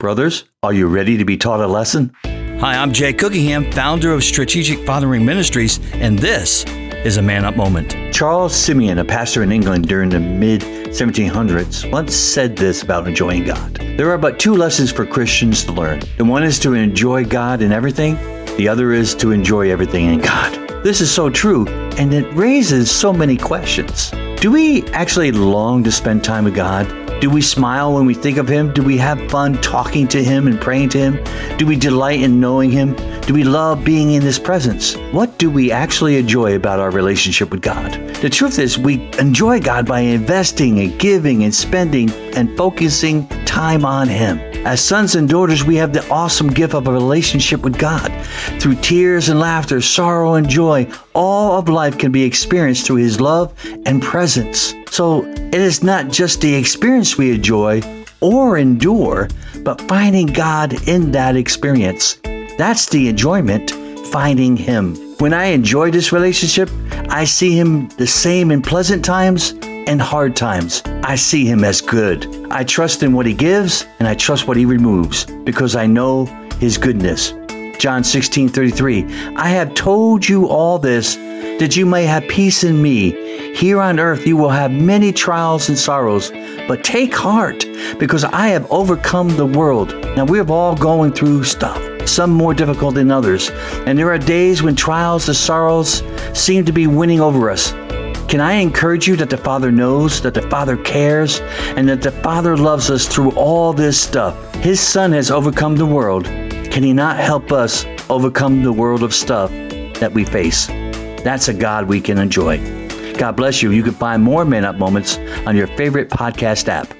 Brothers, are you ready to be taught a lesson? Hi, I'm Jay Cookingham, founder of Strategic Fathering Ministries, and this is a Man Up Moment. Charles Simeon, a pastor in England during the mid 1700s, once said this about enjoying God. There are but two lessons for Christians to learn. The one is to enjoy God in everything, the other is to enjoy everything in God. This is so true, and it raises so many questions. Do we actually long to spend time with God? Do we smile when we think of Him? Do we have fun talking to Him and praying to Him? Do we delight in knowing Him? Do we love being in His presence? What do we actually enjoy about our relationship with God? The truth is, we enjoy God by investing and giving and spending and focusing time on Him. As sons and daughters, we have the awesome gift of a relationship with God. Through tears and laughter, sorrow and joy, all of life can be experienced through His love and presence. So it is not just the experience we enjoy or endure, but finding God in that experience. That's the enjoyment, finding Him. When I enjoy this relationship, I see Him the same in pleasant times and hard times. I see Him as good. I trust in what He gives and I trust what He removes because I know His goodness. John 16 33. I have told you all this that you may have peace in me. Here on earth you will have many trials and sorrows, but take heart because I have overcome the world. Now we're all going through stuff, some more difficult than others, and there are days when trials and sorrows seem to be winning over us. Can I encourage you that the Father knows, that the Father cares, and that the Father loves us through all this stuff? His Son has overcome the world. Can He not help us overcome the world of stuff that we face? That's a God we can enjoy. God bless you. You can find more Man Up moments on your favorite podcast app.